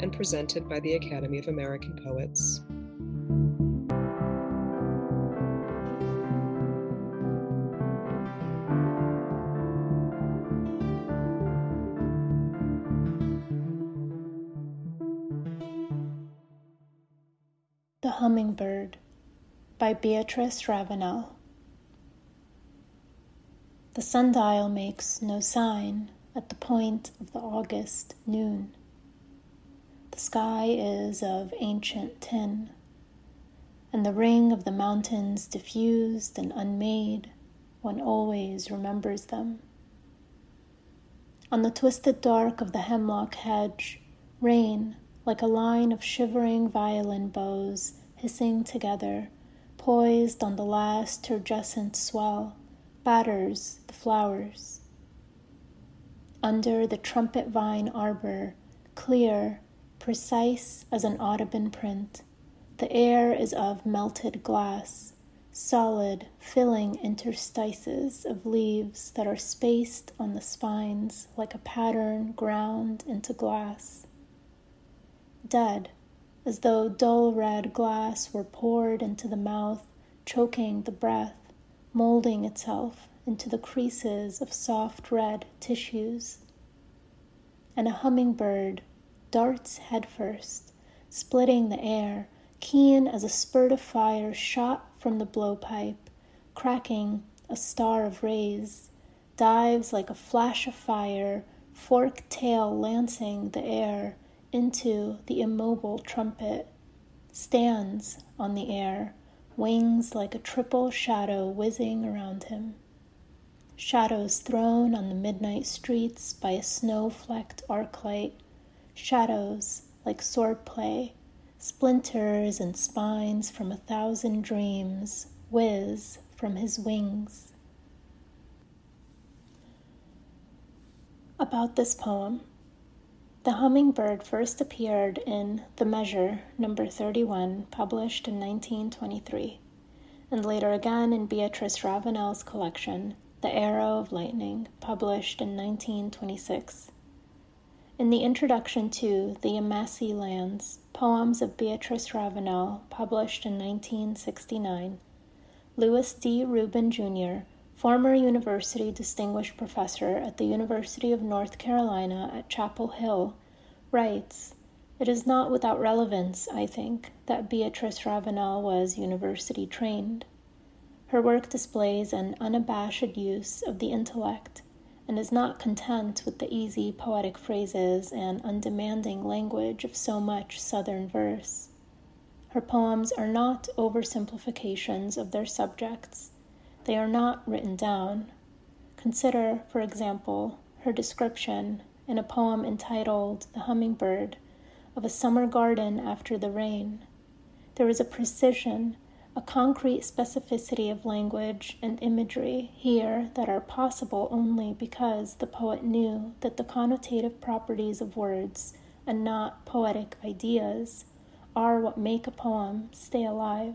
and presented by the Academy of American Poets. The Hummingbird by Beatrice Ravenel. The sundial makes no sign at the point of the August noon. The sky is of ancient tin, and the ring of the mountains diffused and unmade, one always remembers them. On the twisted dark of the hemlock hedge, rain, like a line of shivering violin bows hissing together, poised on the last turgescent swell, batters the flowers. Under the trumpet vine arbor, clear, precise as an Audubon print, the air is of melted glass, solid, filling interstices of leaves that are spaced on the spines like a pattern ground into glass. Dead, as though dull red glass were poured into the mouth, choking the breath, molding itself into the creases of soft red tissues. And a hummingbird darts headfirst, splitting the air, keen as a spurt of fire shot from the blowpipe, cracking a star of rays, dives like a flash of fire, forked tail lancing the air into the immobile trumpet, stands on the air wings like a triple shadow whizzing around him. Shadows thrown on the midnight streets by a snow flecked arc light, shadows like swordplay, splinters and spines from a thousand dreams whiz from his wings. About this poem. The Hummingbird first appeared in The Measure, number 31, published in 1923, and later again in Beatrice Ravenel's collection, The Arrow of Lightning, published in 1926. In the introduction to The Yemassee Lands, Poems of Beatrice Ravenel, published in 1969, Louis D. Rubin, Jr., former university distinguished professor at the University of North Carolina at Chapel Hill, writes It is not without relevance, I think, that Beatrice Ravenel was university trained. Her work displays an unabashed use of the intellect and is not content with the easy poetic phrases and undemanding language of so much Southern verse. Her poems are not oversimplifications of their subjects they are not written down. Consider, for example, her description in a poem entitled The Hummingbird of a summer garden after the rain. There is a precision, a concrete specificity of language and imagery here that are possible only because the poet knew that the connotative properties of words and not poetic ideas are what make a poem stay alive.